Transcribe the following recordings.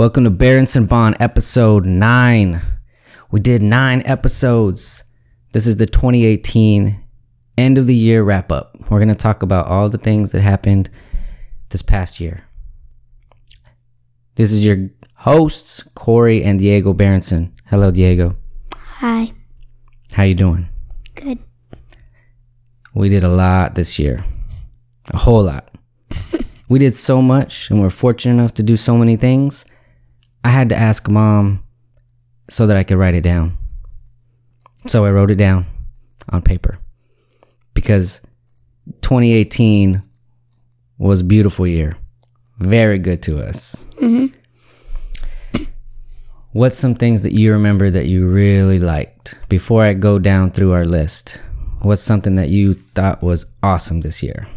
Welcome to Berenson Bond episode 9. We did 9 episodes. This is the 2018 end of the year wrap up. We're going to talk about all the things that happened this past year. This is your hosts, Corey and Diego Berenson. Hello, Diego. Hi. How you doing? Good. We did a lot this year. A whole lot. we did so much and we're fortunate enough to do so many things. I had to ask mom so that I could write it down. So I wrote it down on paper because 2018 was a beautiful year. Very good to us. Mm-hmm. What's some things that you remember that you really liked? Before I go down through our list, what's something that you thought was awesome this year?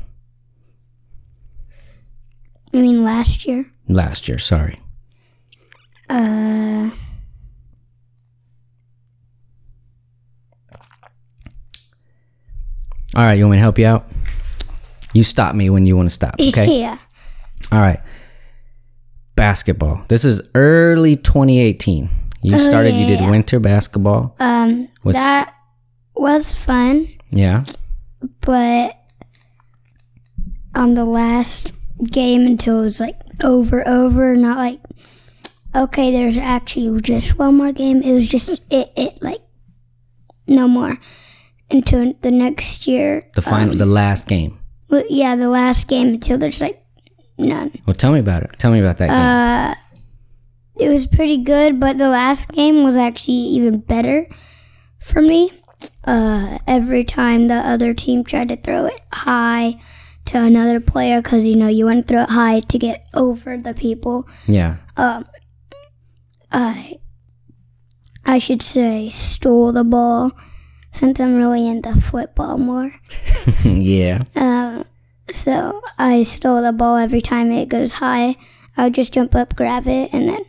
You mean last year? Last year, sorry. Uh, All right, you want me to help you out? You stop me when you want to stop, okay? yeah. All right. Basketball. This is early 2018. You started, you did yeah. winter basketball. Um, Was- that was fun, Yeah. but on the last game until it was like over, over, not like okay, there's actually just one more game. It was just it, it like no more until the next year. The final, the last game. Well, yeah, the last game until there's like none. Well, tell me about it. Tell me about that game. Uh it was pretty good, but the last game was actually even better for me. Uh, every time the other team tried to throw it high to another player, because you know you want to throw it high to get over the people. yeah. I, I should say, stole the ball, since I'm really into football more. yeah. Um, so I stole the ball every time it goes high. I would just jump up, grab it, and then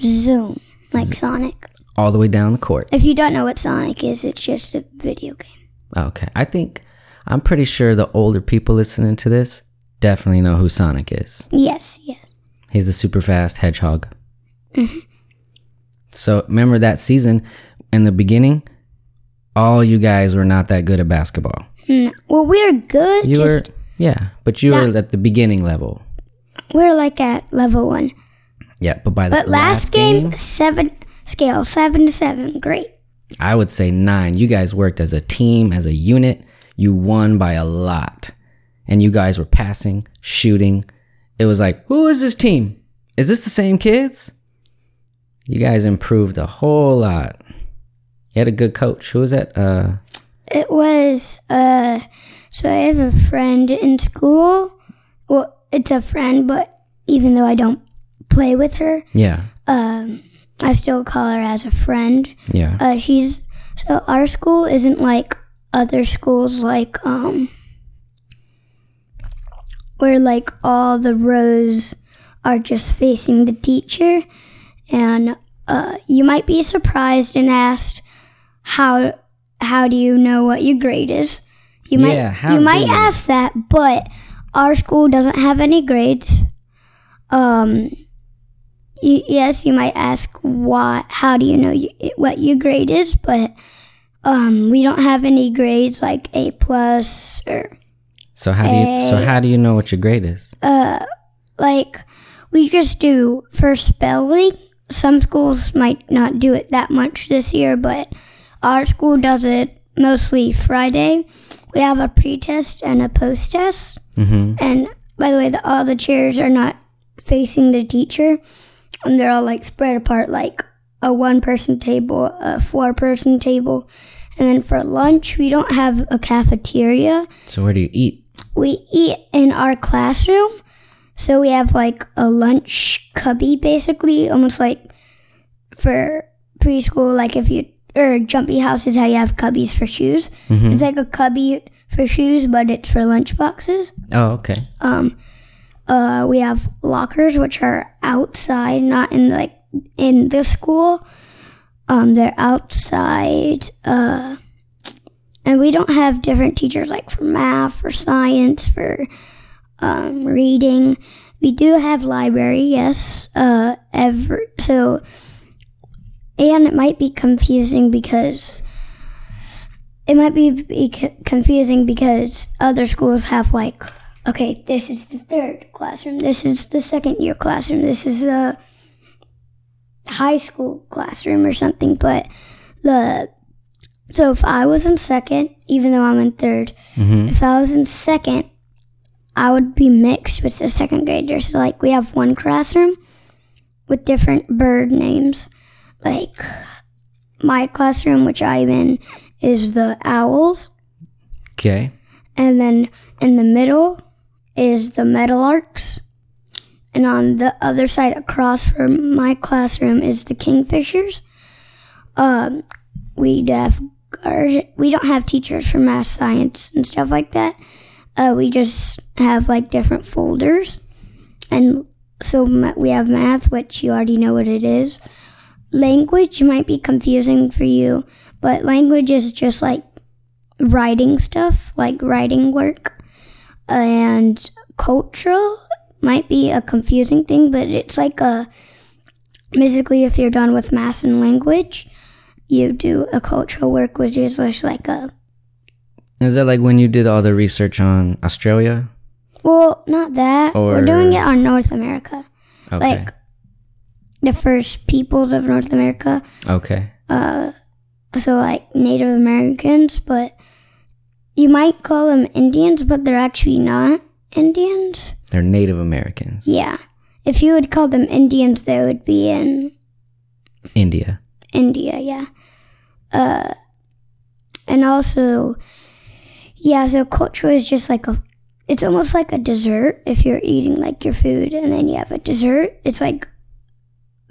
zoom like Sonic. All the way down the court. If you don't know what Sonic is, it's just a video game. Okay. I think, I'm pretty sure the older people listening to this definitely know who Sonic is. Yes, yes. He's the super fast hedgehog. So remember that season in the beginning, all you guys were not that good at basketball. Mm, Well, we're good. You were, yeah, but you were at the beginning level. we're like at level one. Yeah, but by the But last, game, seven scale seven to seven. Great. I would say nine. You guys worked as a team, as a unit. You won by a lot. And you guys were passing, shooting. It was like, who is this team? Is this the same kids? You guys improved a whole lot. You had a good coach. Who was that? Uh, It was uh. So I have a friend in school. Well, it's a friend, but even though I don't play with her, yeah, um, I still call her as a friend. yeah. Uh, she's so our school isn't like other schools like um where like all the rows are just facing the teacher and uh, you might be surprised and asked how how do you know what your grade is you might you might ask that but our school doesn't have any grades um y- yes, you might ask why. How do you know you, what your grade is? But um, we don't have any grades like A plus or So how do you? So how do you know what your grade is? like we just do for spelling. Some schools might not do it that much this year, but our school does it mostly Friday. We have a pre-test and a post-test. Mm-hmm. And by the way, the, all the chairs are not facing the teacher, and they're all like spread apart, like a one-person table, a four-person table. And then for lunch, we don't have a cafeteria So where do you eat? we eat in our classroom. So we have like a lunch cubby, basically, almost like for preschool, like if you or jumpy house is how you have cubbies for shoes. It's like a cubby for shoes, but it's for lunch boxes. Oh, okay. Um, Uh, we have lockers which are outside, not in like in the school. Um, they're outside. Uh, and we don't have different teachers like for math, for science, for um, reading. we do have library, yes. Uh, every so, and it might be confusing because it might be, be co- confusing because other schools have like, okay, this is the third classroom, this is the second year classroom, this is the high school classroom or something. But the so if I was in second, even though I'm in 3rd if I was in second, I would be mixed with the second graders. So like we have one classroom with different bird names. Like my classroom, which I'm in, is the owls, Okay. and then in the middle is the meadowlarks, and on the other side across from my classroom is the kingfishers. Um, we have guard- we don't have teachers for math, science, and stuff like that. Uh, we just have like different folders, and so we have math, which you already know what it is. Language might be confusing for you, but language is just like writing stuff, like writing work. And cultural might be a confusing thing, but it's like a basically if you're done with math and language, you do a cultural work, which is just like a Is that like when you did all the research on Australia? well, not that. We're doing it on North America, Okay. like the first peoples of North America. okay. so like Native Americans, but you might call them Indians, but they're actually not Indians. They're Native Americans. Yeah. If you would call them Indians, they would be in India. India, yeah. Uh, and also, yeah, so culture is just like a, it's almost like a dessert if you're eating like your food and then you have a dessert. It's like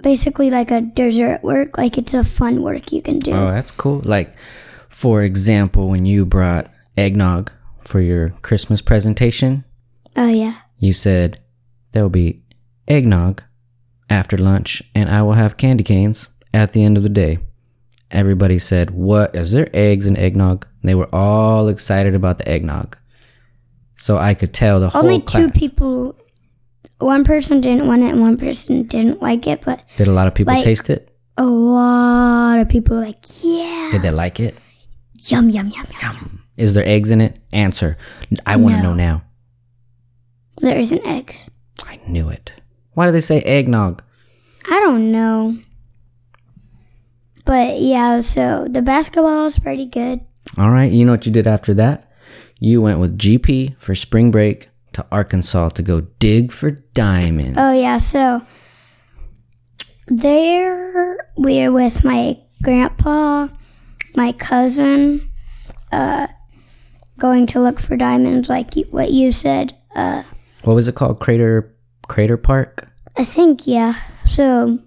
basically like a dessert work, like it's a fun work you can do. Oh, that's cool. Like, for example, when you brought eggnog for your Christmas presentation, Oh, yeah. you said there will be eggnog after lunch and I will have candy canes at the end of the day. Everybody said, What? Is there eggs in eggnog? And they were all excited about the eggnog. So I could tell the whole Only two people. One person didn't want it, and one person didn't like it. But Did a lot of people like- taste it? a lot of people were like, "Yeah, Did they like it? yum yum yum yum." Is there eggs in it? Answer. I want to No. know now. There isn't eggs. I knew it. Why do they say eggnog? I don't know, but yeah. So the basketball is pretty good. All right, you know what you did after that? You went with GP for spring break to Arkansas to go dig for diamonds. Oh yeah. So there we're with my grandpa, my cousin, uh, going to look for diamonds, like you, what you said. Uh, What was it called? Crater Crater Park? I think, yeah. So,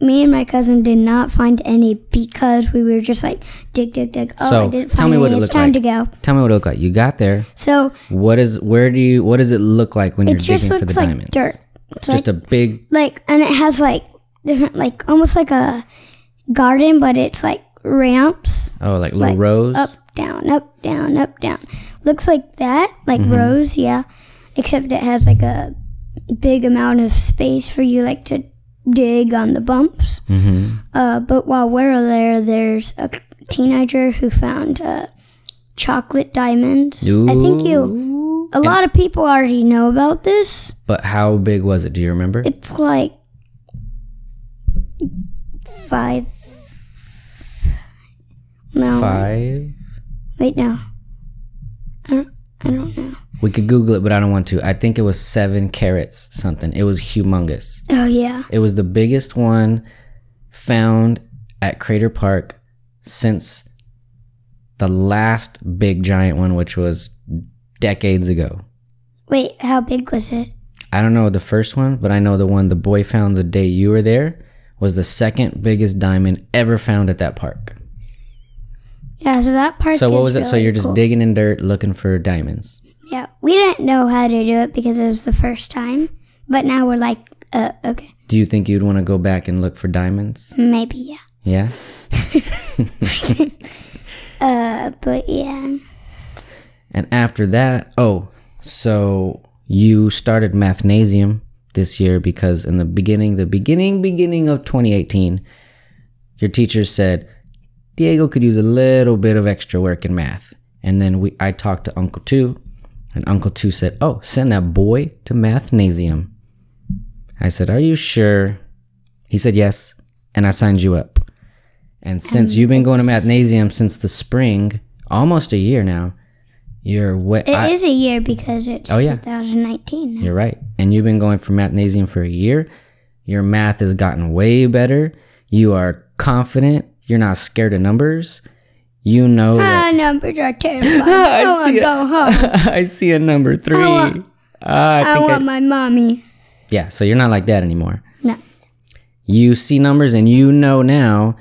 me and my cousin did not find any because we were just like, dig, dig, dig. Oh, So, I didn't tell find me any. what it it's time like. to go. Tell me what it looked like. You got there. So, What is where do you what does it look like when you're digging for the looks like diamonds? dirt. It's Just like, a big like, and it has like different, like almost like a garden, but it's like ramps. oh like little like, rows. Up, down, up, down, up, down. Looks like that, like Mm-hmm. rows, yeah. Except it has like a big amount of space for you like to dig on the bumps. Mm-hmm. Uh, but while we're there, there's a teenager who found uh, chocolate diamonds. I think you. A lot of people already know about this. But how big was it? Do you remember? It's like five. No, Five. wait, no. I don't. I don't know. We could Google it, but I don't want to. I think it was seven carats something. It was humongous. Oh yeah. It was the biggest one found at Crater Park since the last big giant one, which was decades ago. Wait, how big was it? I don't know the first one, but I know the one the boy found the day you were there was the second biggest diamond ever found at that park. Yeah, so that park. So what was it? So you're just cool. digging in dirt looking for diamonds. Yeah, we didn't know how to do it because it was the first time, but now we're like, uh, okay, Do you think you'd want to go back and look for diamonds? maybe yeah. Yeah. Uh, but yeah, And after that, oh, so you started mathnasium this year because in the beginning, the beginning, beginning of 2018, your teacher said Diego could use a little bit of extra work in math. And then we, I talked to Uncle Two, and Uncle Two said, "Oh, send that boy to mathnasium." I said, "Are you sure?" He said, "Yes," and I signed you up. And since you've been going to mathnasium since the spring, almost a year now, you're way. It is a year because it's Oh, yeah. 2019 now. You're right. And you've been going for mathnasium for a year. Your math has gotten way better. You are confident. You're not scared of numbers. You know that. Numbers are terrifying. I, want see to go home. I see a number three. want- Ah, I I think I- want my mommy. yeah, so you're not like that anymore. No. You see numbers and you know now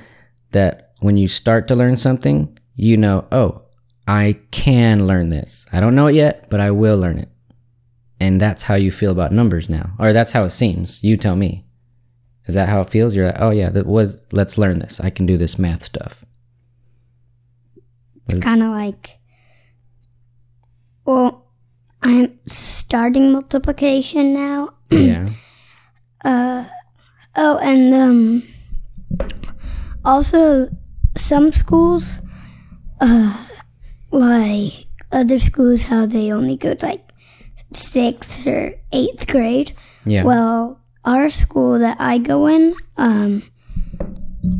that when you start to learn something, you know, oh, I can learn this. I don't know it yet, but I will learn it. And that's how you feel about numbers now. Or that's how it seems. You tell me. Is that how it feels? You're like, oh yeah, that was let's learn this. I can do this math stuff. It's kind of like, well, I'm starting multiplication now. Yeah. Uh, Oh, and um, also some schools, uh, like other schools, how they only go to like sixth or eighth grade. Yeah. Well, our school that I go in, um,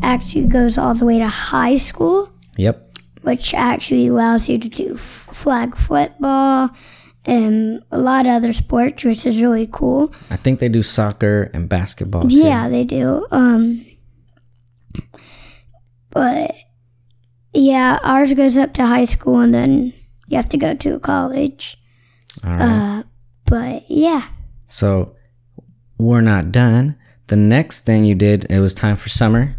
actually goes all the way to high school. yep. Which actually allows you to do flag football and a lot of other sports, which is really cool. I think they do soccer and basketball. too. Yeah, they do. Um, but yeah, ours goes up to high school and then you have to go to college. All right. Uh, but yeah, So we're not done. The next thing you did, it was time for summer,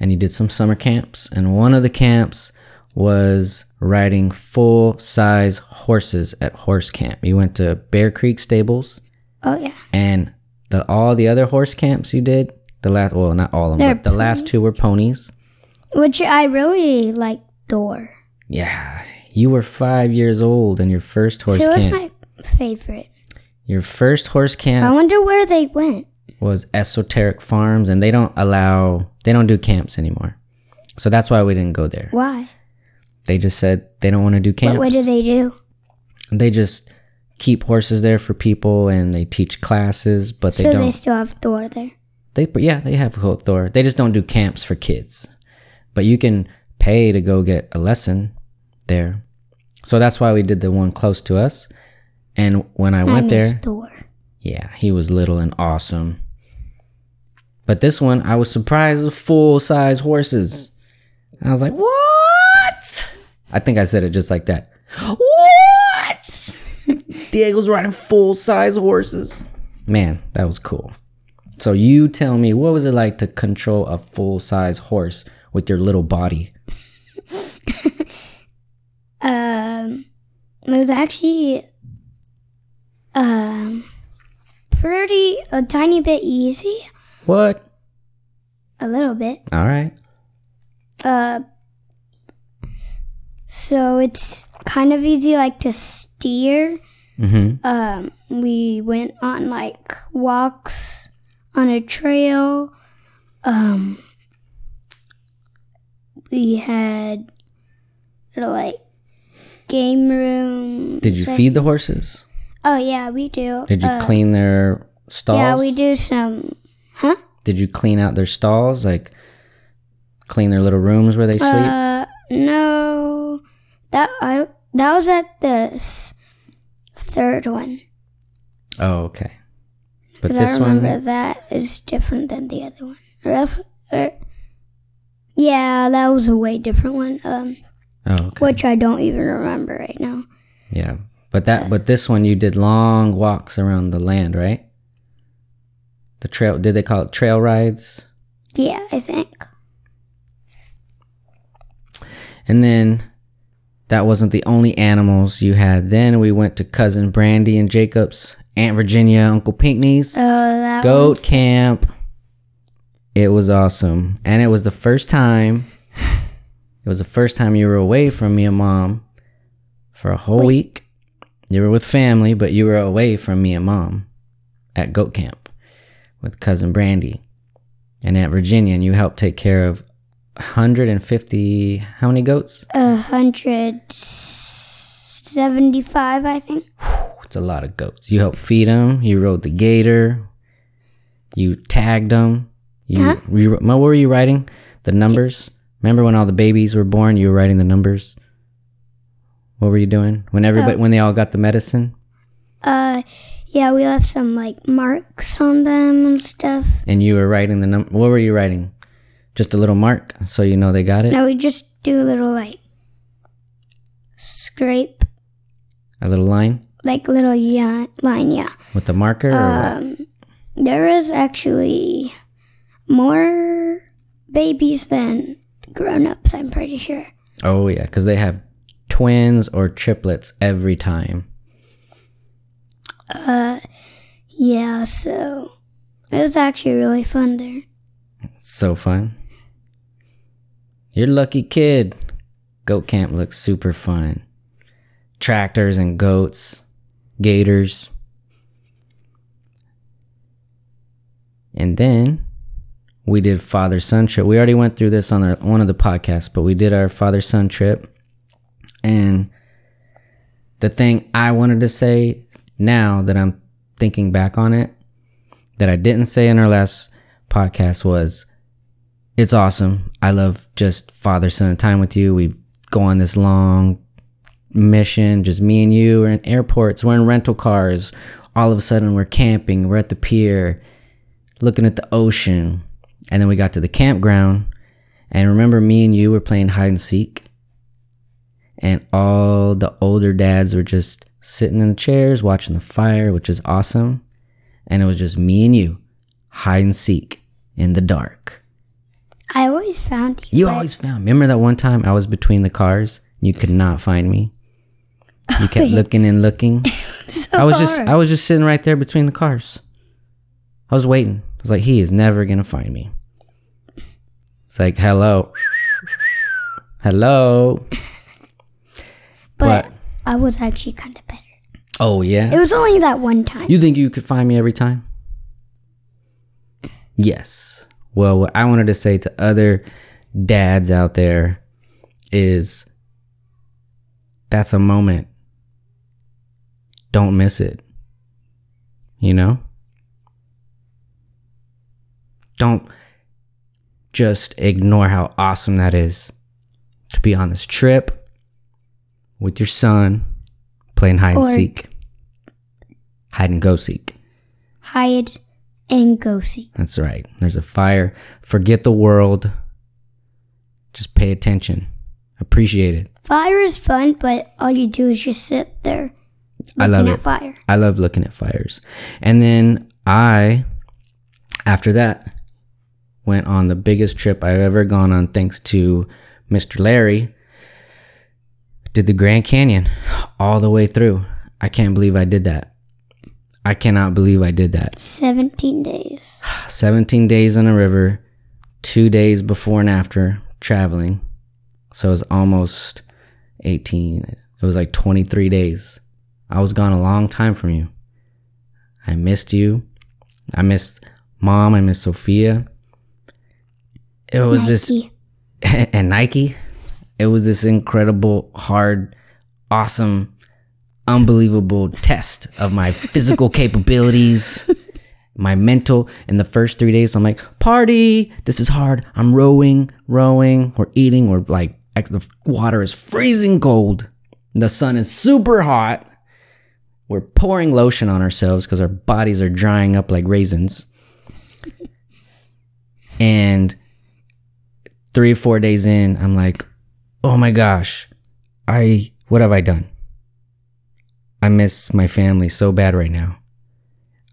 and you did some summer camps. And one of the camps was riding full size horses at horse camp. You went to Bear Creek Stables, oh yeah, and the all the other horse camps you did, the last well, not all of them, They're but the last two were ponies. which I really like. Thor. Yeah, you were five years old in your first horse He was camp. my favorite. your first horse camp I wonder where they went. was esoteric farms and they don't allow they don't do camps anymore so that's why we didn't go there Why? They just said they don't want to do camps What, what do they do? they just keep horses there for people and they teach classes but they so don't they still have Thor there. they yeah they have Thor they just don't do camps for kids but you can pay to go get a lesson there so that's why we did the one close to us and when i went there Thor. Yeah, he was little and awesome. But this one, I was surprised with full size horses. I was like, what? I think I said it just like that. What? Diego's riding full size horses. Man, that was cool. So you tell me, what was it like to control a full size horse with your little body? Um, it was actually um pretty a tiny bit easy, What? a little bit. All right. Uh, so it's kind of easy, like to steer. Mm-hmm. Um, we went on like walks on a trail. Um, we had like game room. Did you feed the horses? Oh yeah, we do. Did you Uh, clean their stalls? Yeah, we do some. Huh? Did you clean out their stalls? Like clean their little rooms where they sleep? Uh, no, that I that was at the third one. oh, okay. But this I remember one, that is different than the other one. Or else, or, yeah, that was a way different one. Um, oh, okay. which I don't even remember right now. Yeah. But that, but this one, you did long walks around the land, right? The trail, did they call it trail rides? Yeah, I think. And then that wasn't the only animals you had. Then we went to cousin Brandy and Jacob's, Aunt Virginia, Uncle Pinkney's Uh, goat one's- camp. It was awesome. And it was the first time, it was the first time you were away from me and mom for a whole week. You were with family, but you were away from me and mom at goat camp with cousin Brandy and Aunt Virginia, and you helped take care of 150 how many goats? A hundred seventy-five, I think. It's a lot of goats. You helped feed them. You rode the gator. You tagged them. You, Huh? you what were you writing? The numbers. Remember when all the babies were born? You were writing the numbers. What were you doing when everybody when they all got the medicine Uh, yeah, we left some like marks on them and stuff. and you were writing the number? What were you writing? Just a little mark so you know they got it. Now we just do a little like scrape, A little line like a little yeah line. Yeah, with the marker. or there is actually more babies than grown-ups. I'm pretty sure. Oh yeah, because they have twins or triplets every time. Uh, yeah, so it was actually really fun there. So fun. You're lucky kid. Goat camp looks super fun. Tractors and goats, gators. And then we did father son trip. We already went through this on our, one of the podcasts, but we did our father son trip. And the thing I wanted to say now that I'm thinking back on it, that I didn't say in our last podcast was it's awesome. I love just father son time with you. We go on this long mission, just me and you. We're in airports, we're in rental cars. All of a sudden, we're camping, we're at the pier, looking at the ocean. And then we got to the campground. And remember, me and you were playing hide and seek. And all the older dads were just sitting in the chairs watching the fire, which is awesome. And it was just me and you, hide and seek in the dark. Always found you. You but always found. Remember that one time I was between the cars and you could not find me. You kept looking and looking. so I was just hard. I was just sitting right there between the cars. I was waiting. I was like, he is never gonna find me. It's like, hello, hello. but but- I was actually kind of better. Oh yeah. It was only that one time. You think you could find me every time? Yes. Well, what I wanted to say to other dads out there is that's a moment. Don't miss it. You know? Don't just ignore how awesome that is to be on this trip with your son playing hide and seek. Hide and go seek. Hide and go see. That's right. There's a fire. Forget the world. Just pay attention. Appreciate it. Fire is fun, but all you do is just sit there looking I love at it. fire. I love looking at fires. And then I, after that, went on the biggest trip I've ever gone on thanks to Mr. Larry. Did the Grand Canyon all the way through. I can't believe I did that. I cannot believe I did that. 17 days. 17 days on a river, two days before and after traveling. So it was almost 18. It was like 23 days. I was gone a long time from you. I missed you. I missed mom. I missed Sophia. It was this, and Nike. It was this incredible, hard, awesome, unbelievable test of my physical capabilities, my mental. In the first three days, I'm like, party. This is hard. I'm rowing, rowing. We're eating. We're like, the water is freezing cold. The sun is super hot. We're pouring lotion on ourselves because our bodies are drying up like raisins. And three or four days in, I'm like, oh my gosh, I, what have I done? I miss my family so bad right now.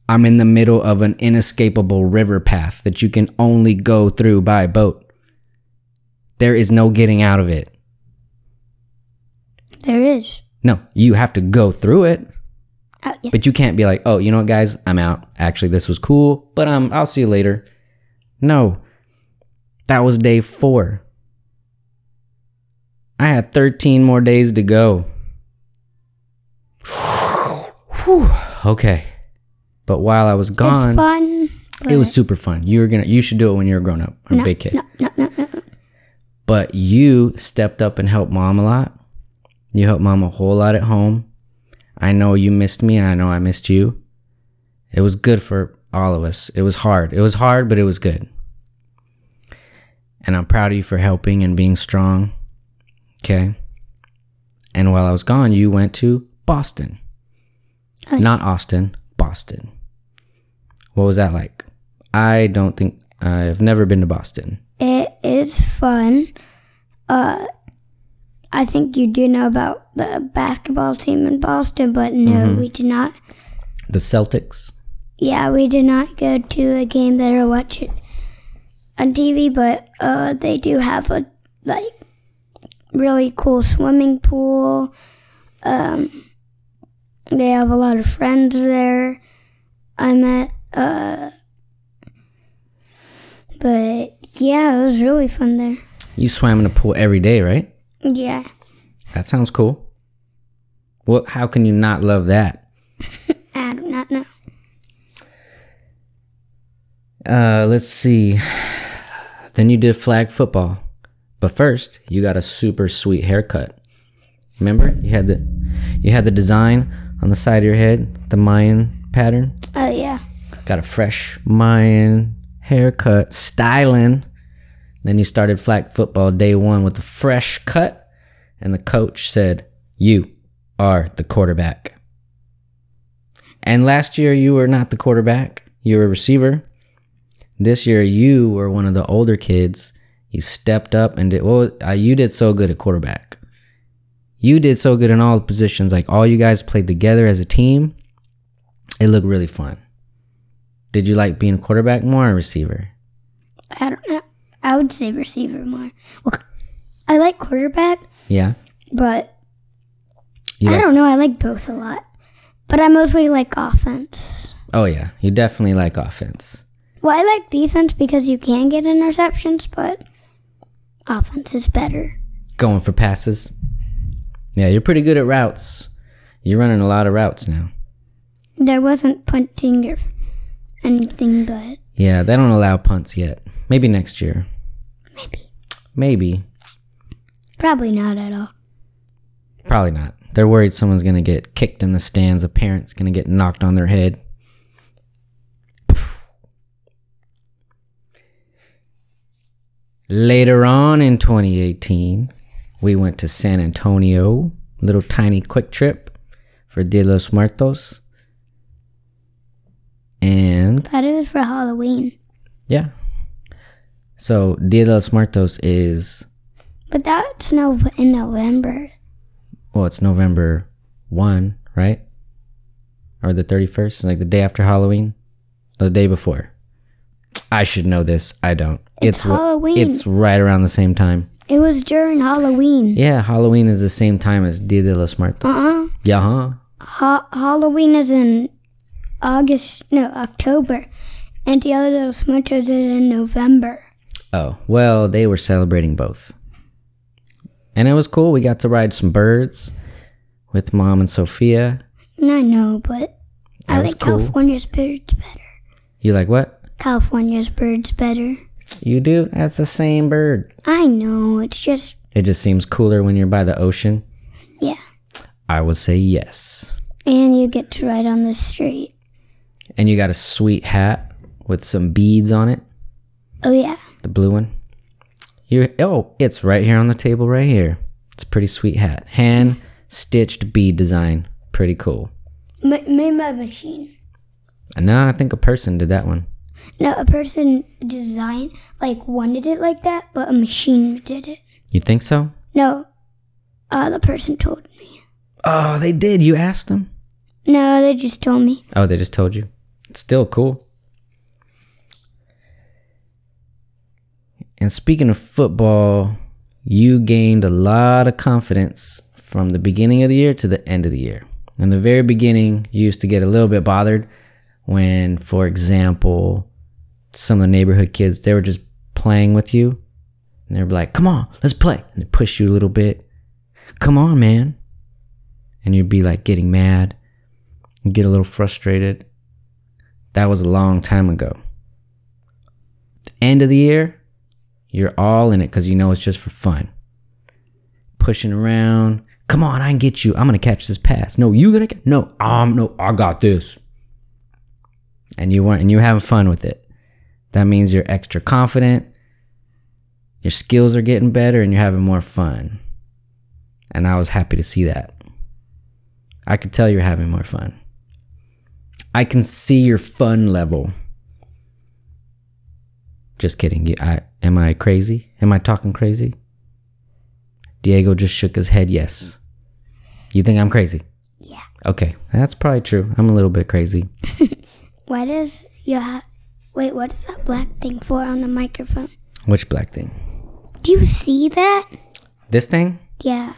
I'm in the middle of an inescapable river path that you can only go through by boat. There is no getting out of it. There is. No, you have to go through it, Oh, yeah. but you can't be like, "Oh, you know what, guys? I'm out. Actually, this was cool, but um, I'll see you later." No, that was day four. I had 13 more days to go. Okay. But while I was gone, fun. It was super fun. You were gonna you should do it when you're a grown up or a big kid. no, no, no, no. But you stepped up and helped mom a lot. You helped mom a whole lot at home. I know you missed me and I know I missed you. It was good for all of us. It was hard. It was hard, but it was good. And I'm proud of you for helping and being strong. Okay. And while I was gone, you went to Boston. Oh, yeah. Not Austin, Boston. What was that like? I don't think I've never been to Boston. It is fun. Uh, I think you do know about the basketball team in Boston, but no, Mm-hmm. we did not. The Celtics. Yeah, we did not go to a game that I watched it on TV, but uh, they do have a like really cool swimming pool. Um, they have a lot of friends there. I met. Uh, but yeah, it was really fun there. You swam in a pool every day, right? Yeah, That sounds cool. Well, how can you not love that? I do not know. Uh, let's see. Then you did flag football. But first, you got a super sweet haircut. Remember? You had the you had the design on the side of your head, the Mayan pattern. Oh yeah, Got a fresh Mayan haircut, styling. Then you started flag football day one with a fresh cut, and the coach said, You are the quarterback. And last year, you were not the quarterback, you were a receiver. This year, you were one of the older kids. You stepped up and did, well, uh, you did so good at quarterback. You did so good in all the positions. Like all you guys played together as a team. It looked really fun. Did you like being a quarterback more or receiver? I don't know. I would say receiver more. Well, I like quarterback, Yeah. but You I like, don't know. I like both a lot, but I mostly like offense. oh yeah, you definitely like offense. Well, I like defense because you can get interceptions, but offense is better. Going for passes. Yeah, you're pretty good at routes. You're running a lot of routes now. There wasn't punting or anything, but Yeah, they don't allow punts yet. Maybe next year. maybe. Maybe. Probably not at all. Probably not. They're worried someone's gonna get kicked in the stands. A parent's gonna get knocked on their head. Later on in 2018, we went to San Antonio, little tiny quick trip for Dia de los Muertos. And it was for Halloween, yeah. So Dia de los Muertos is but that's no in November. well, it's November 1, right? Or the 31st, like the day after Halloween? Or the day before. I should know this. I don't. It's wh- Halloween. It's right around the same time. It was during Halloween. Yeah, Halloween is the same time as Dia de los Muertos. Uh-uh. Yeah, huh? Ha- Halloween is in August, no, October, and Dia de los Muertos is in November. Oh, well, they were celebrating both. And it was cool. We got to ride some birds with mom and Sophia. I know, but I That was like cool. California's birds better. You like what? California's birds better. You do? That's the same bird. I know, it's just, It just seems cooler when you're by the ocean. yeah. I would say yes. And you get to ride on the street. And you got a sweet hat with some beads on it, Oh, yeah. the blue one. You oh, it's right here on the table right here. It's a pretty sweet hat. Hand stitched bead design. Pretty cool. M- made by machine. No, I think a person did that one. No, a person designed, like, wanted it like that, but a machine did it. You think so? No, uh, the person told me. Oh, they did. You asked them? No, they just told me. Oh, they just told you. It's still cool. And speaking of football, you gained a lot of confidence from the beginning of the year to the end of the year. In the very beginning, you used to get a little bit bothered when, for example, some of the neighborhood kids, they were just playing with you. And they were like, come on, let's play. And they push you a little bit. Come on, man. And you'd be like getting mad. You get a little frustrated. That was a long time ago. End of the year, you're all in it because you know it's just for fun. Pushing around. Come on, I can get you. I'm gonna catch this pass. No, you gonna get no, um, no, I got this. And you want and you're having fun with it. That means you're extra confident. Your skills are getting better and you're having more fun. And I was happy to see that. I could tell you're having more fun. I can see your fun level. Just kidding. You- I, am I crazy? Am I talking crazy? Diego just shook his head yes. You think I'm crazy? Yeah. Okay, that's probably true. I'm a little bit crazy. Why does you have? Wait, what is that black thing for on the microphone? Which black thing? Do you see that? This thing? Yeah.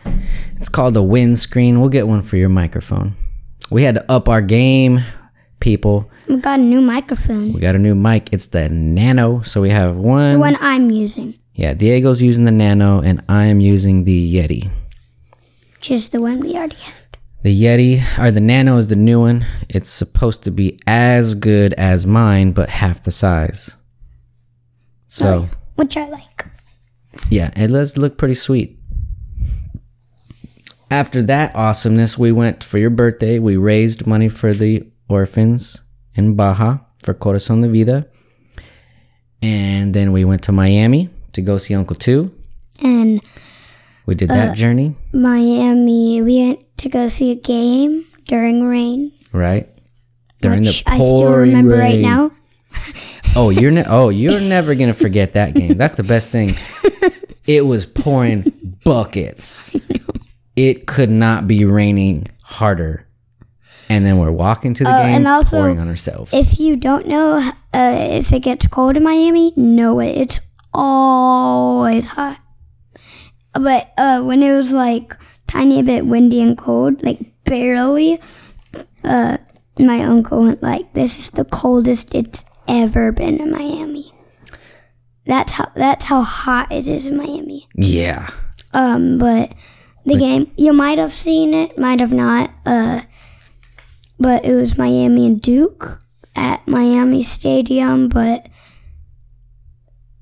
It's called a windscreen. We'll get one for your microphone. We had to up our game, people. We got a new microphone. We got a new mic. It's the Nano. So we have one. The one I'm using. Yeah, Diego's using the Nano, and I am using the Yeti. Just the one we already had. The Yeti, or the Nano is the new one. It's supposed to be as good as mine, but half the size. So, Which I like. yeah, it does look pretty sweet. After that awesomeness, we went for your birthday. We raised money for the orphans in Baja for Corazon de Vida. And then we went to Miami to go see Uncle Two. And We did that uh, journey, Miami, we went to go see a game during rain. right? During which the I still pouring remember right rain. now. Oh, you're ne- oh, you're never gonna forget that game. That's the best thing. It was pouring buckets. It could not be raining harder. And then we're walking to the game, Oh, and also, pouring on ourselves. If you don't know uh, if it gets cold in Miami, no, it. It's always hot. But uh, when it was like tiny bit windy and cold, like barely, uh, my uncle went like, "This is the coldest it's ever been in Miami." That's how that's how hot it is in Miami. yeah, Um, but the game you might have seen it, might have not. Uh, but it was Miami and Duke at Miami Stadium, but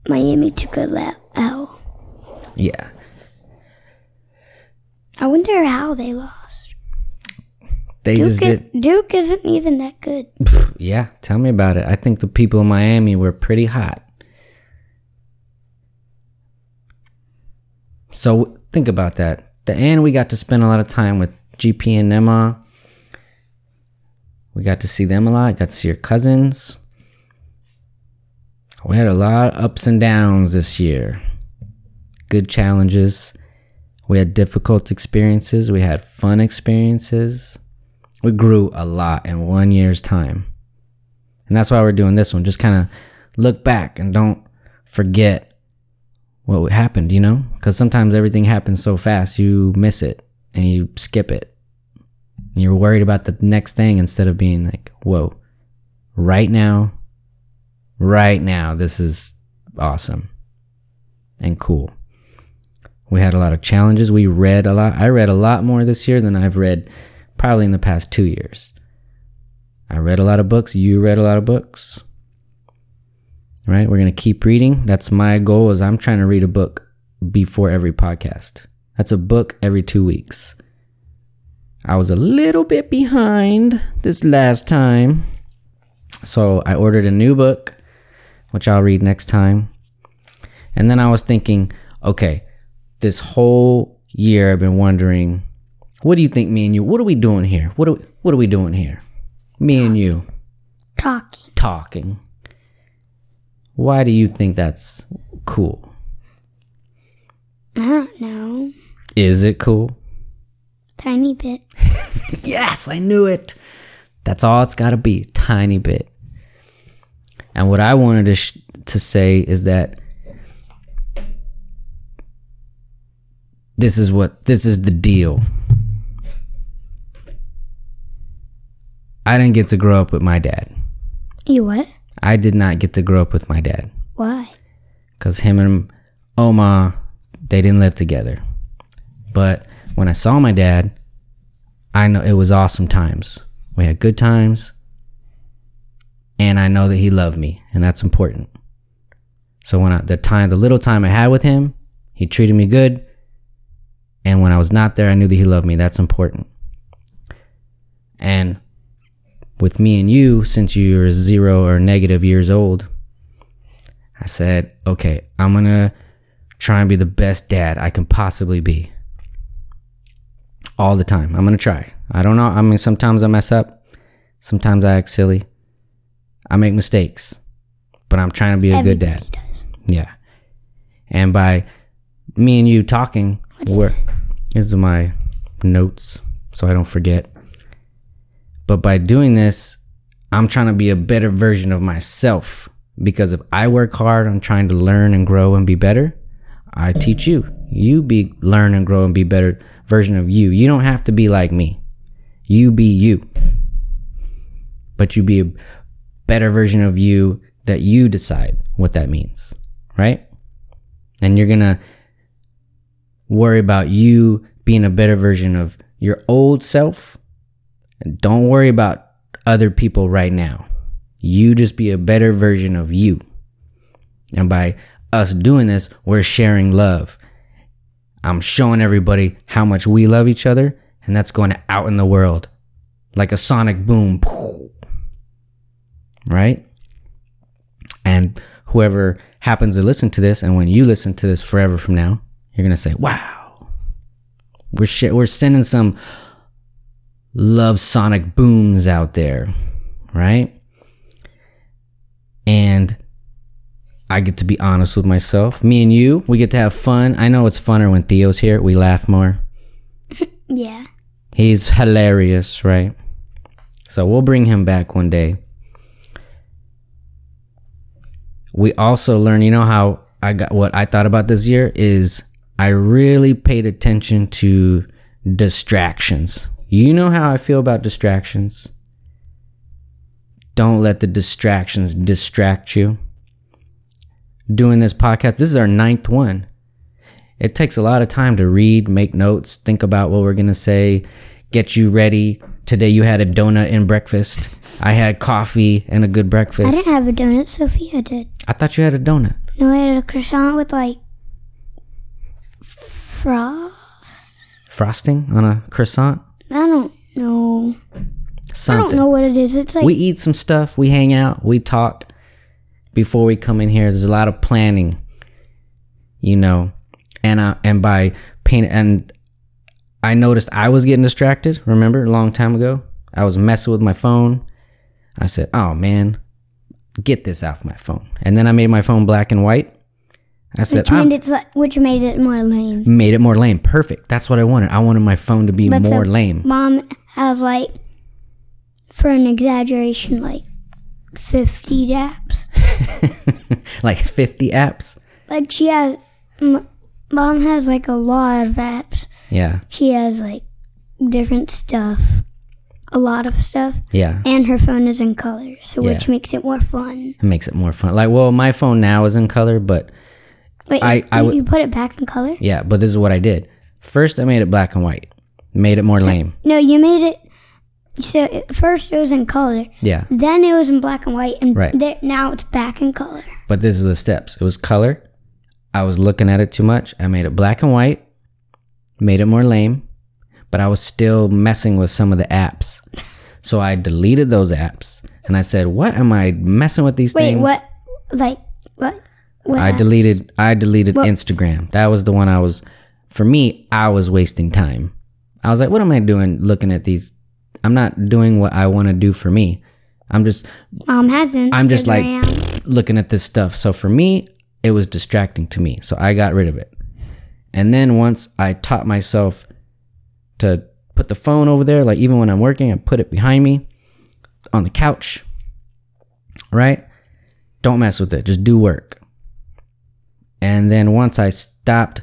Miami took a L. yeah. I wonder how they lost. They Duke, just is, did. Duke isn't even that good. Yeah, tell me about it. I think the people in Miami were pretty hot. So think about that. The end, we got to spend a lot of time with GP and Emma. We got to see them a lot. Got to see your cousins. We had a lot of ups and downs this year. Good challenges. We had difficult experiences. We had fun experiences. We grew a lot in one year's time. And that's why we're doing this one. Just kind of look back and don't forget what happened, you know? Because sometimes everything happens so fast, you miss it and you skip it. And you're worried about the next thing instead of being like, whoa, right now, right now, this is awesome and cool. We had a lot of challenges. We read a lot. I read a lot more this year than I've read probably in the past two years. I read a lot of books. You read a lot of books. Right? We're going to keep reading. That's my goal is I'm trying to read a book before every podcast. That's a book every 2 weeks. I was a little bit behind this last time. So I ordered a new book, which I'll read next time. And then I was thinking, okay, this whole year I've been wondering, what do you think me and you, what are we doing here? What are we, what are we doing here? Me and you Talking. talking. Why do you think that's cool? I don't know. Is it cool? Tiny bit. Yes, I knew it. That's all it's got to be, tiny bit. And what I wanted to sh- to say is that this is what this is the deal. I didn't get to grow up with my dad. You what? I did not get to grow up with my dad Why? because him and Oma they didn't live together. But when I saw my dad, I know it was awesome times. We had good times. And I know that he loved me, and that's important. So when I, the time, the little time I had with him, he treated me good. And when I was not there, I knew that he loved me. That's important. And with me and you, since you're zero or negative years old, I said, okay, I'm going to try and be the best dad I can possibly be. All the time. I'm going to try. I don't know. I mean, sometimes I mess up. Sometimes I act silly. I make mistakes. But I'm trying to be a good dad. Does. Yeah. And by me and you talking, we're, these my notes so I don't forget. But by doing this, I'm trying to be a better version of myself because if I work hard on trying to learn and grow and be better, I teach you. You be learn and grow and be better version of you. You don't have to be like me. You be you. But you be a better version of you that you decide what that means, right? And you're going to worry about you being a better version of your old self. And don't worry about other people right now. You just be a better version of you. And by us doing this, we're sharing love. I'm showing everybody how much we love each other, and that's going out in the world like a sonic boom. Right? And whoever happens to listen to this, and when you listen to this forever from now, you're gonna say, "Wow, we're sh- we're sending some love sonic booms out there, right?" And I get to be honest with myself. Me and you, we get to have fun. I know it's funner when Theo's here. We laugh more. Yeah. He's hilarious, right? So we'll bring him back one day. We also learn, you know how I got what I thought about this year is I really paid attention to distractions. You know how I feel about distractions? Don't let the distractions distract you. Doing this podcast, this is our ninth one. It takes a lot of time to read, make notes, think about what we're going to say, get you ready. Today you had a donut and breakfast. I had coffee and a good breakfast. I didn't have a donut. Sophia did. I thought you had a donut. No, I had a croissant with like frost. Frosting on a croissant? I don't know. I don't know what it is. It's like We eat some stuff, we hang out, we talk before we come in here. There's a lot of planning, you know, and uh, and by pain and I noticed I was getting distracted. Remember a long time ago, I was messing with my phone. I said, "Oh man, get this off my phone," and then I made my phone black and white. I said, which "I'm made it like, which made it more lame. made it more lame. Perfect. That's what I wanted. I wanted my phone to be But more so- lame. Mom has like, for an exaggeration, like fifty apps. like 50 apps. Like she has, m- mom has like a lot of apps. Yeah. She has like different stuff, a lot of stuff, Yeah. and her phone is in color, so which makes it more fun. It makes it more fun. Like, well, my phone now is in color, but Wait, I- you, I you put it back in color? yeah, but this is what I did. First, I made it black and white, made it more lame. No, you made it. So first it was in color, Yeah. then it was in black and white, and Right. there, now it's back in color. But this is the steps. It was color. I was looking at it too much. I made it black and white, made it more lame, but I was still messing with some of the apps. So I deleted those apps and I said, "What am I messing with these Wait, things?" what? Like what? What I deleted I deleted Instagram. That was the one I was for me, I was wasting time. I was like, what am I doing looking at these? I'm not doing what I want to do for me. I'm just Mom has Instagram. I'm just like looking at this stuff. So for me, it was distracting to me. So I got rid of it. And then once I taught myself to put the phone over there, like even when I'm working, I put it behind me on the couch. Right? Don't mess with it. Just do work. And then once I stopped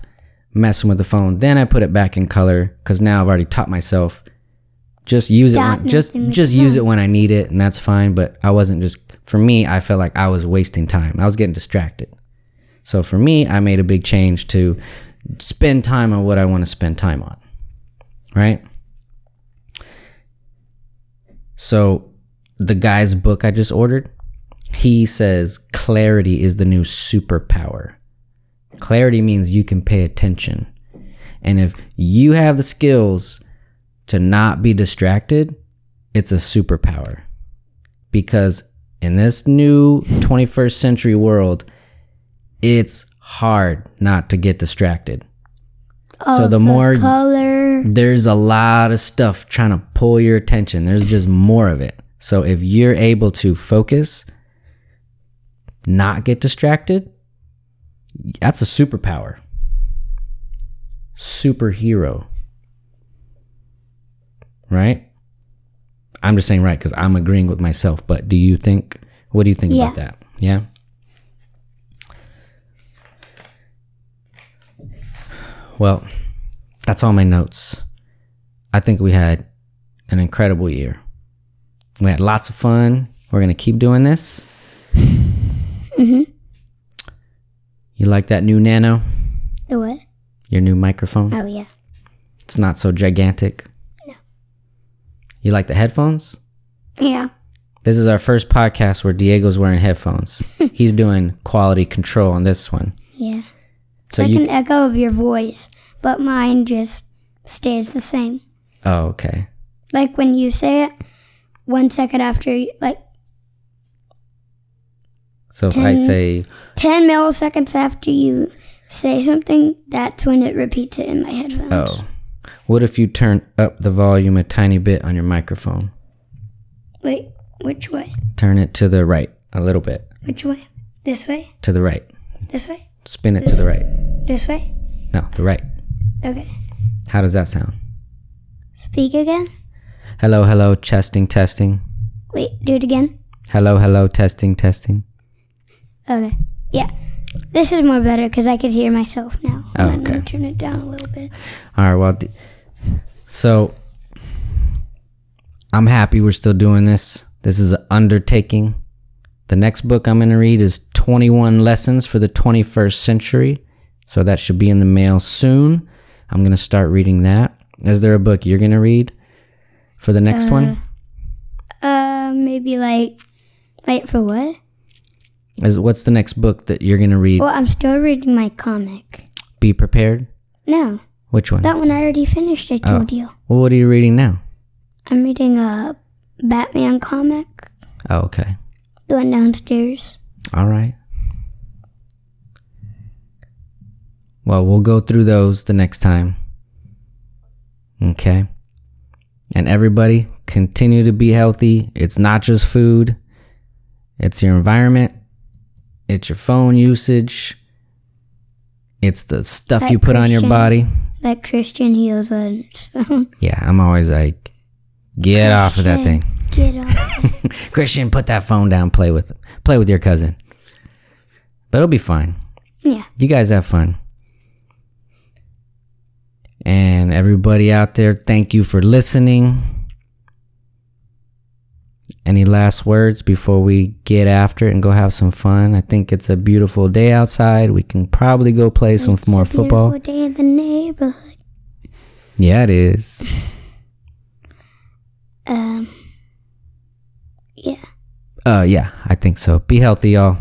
messing with the phone, then I put it back in color because now I've already taught myself just use it when, just just use it when I need it and that's fine. But I wasn't just for me. I felt like I was wasting time. I was getting distracted. So for me, I made a big change to spend time on what I want to spend time on. Right. So the guy's book I just ordered, he says clarity is the new superpower. Clarity means you can pay attention. And if you have the skills to not be distracted, it's a superpower. Because in this new 21st century world, it's hard not to get distracted. so the more color. there's a lot of stuff trying to pull your attention. There's just more of it. So if you're able to focus, not get distracted, that's a superpower. Superhero. Right? I'm just saying right because I'm agreeing with myself. But do you think, what do you think about that? Yeah? Well, that's all my notes. I think we had an incredible year. We had lots of fun. We're going to keep doing this. Mm-hmm. You like that new Nano? The what? Your new microphone? Oh yeah. It's not so gigantic. No. You like the headphones? Yeah. This is our first podcast where Diego's wearing headphones. He's doing quality control on this one. Yeah. So like you an echo of your voice, but mine just stays the same. Oh, okay. Like when you say it, one second after, like So if I say 10 milliseconds after you say something, that's when it repeats it in my headphones. oh. What if you turn up the volume a tiny bit on your microphone? Wait, which way? Turn it to the right a little bit. Which way? This way? To the right. This way? Spin it to the right. This way? No, the right. Okay. How does that sound? Speak again? Hello, hello, testing, testing. Wait, do it again? Hello, hello, testing, testing. Okay. Yeah. This is more better because I could hear myself now. Oh, I'm okay. turn it down a little bit. All right, well, d- so I'm happy we're still doing this. This is an undertaking. The next book I'm going to read is 21 Lessons for the 21st Century. So that should be in the mail soon. I'm going to start reading that. Is there a book you're going to read for the next one? Uh, maybe like, wait for what? Is what's the next book that you're going to read? Well, I'm still reading my comic. Be prepared. No, Which one? that one I already finished. I oh. told you. Well, what are you reading now? I'm reading a Batman comic. Oh, okay. The one downstairs. All right. Well, we'll go through those the next time. Okay. And everybody, continue to be healthy. It's not just food, it's your environment, it's your phone usage, it's the stuff That you put on your body. That Christian heals on his phone. Yeah, I'm always like, get off of that thing. Get off. Christian, put that phone down, play with play with your cousin. But it'll be fine. yeah. You guys have fun. And everybody out there, thank you for listening. Any last words before we get after it and go have some fun? I think it's a beautiful day outside. We can probably go play some more football. Beautiful day in the neighborhood. Yeah, it is. Um. Yeah. Uh yeah, I think so. Be healthy, y'all.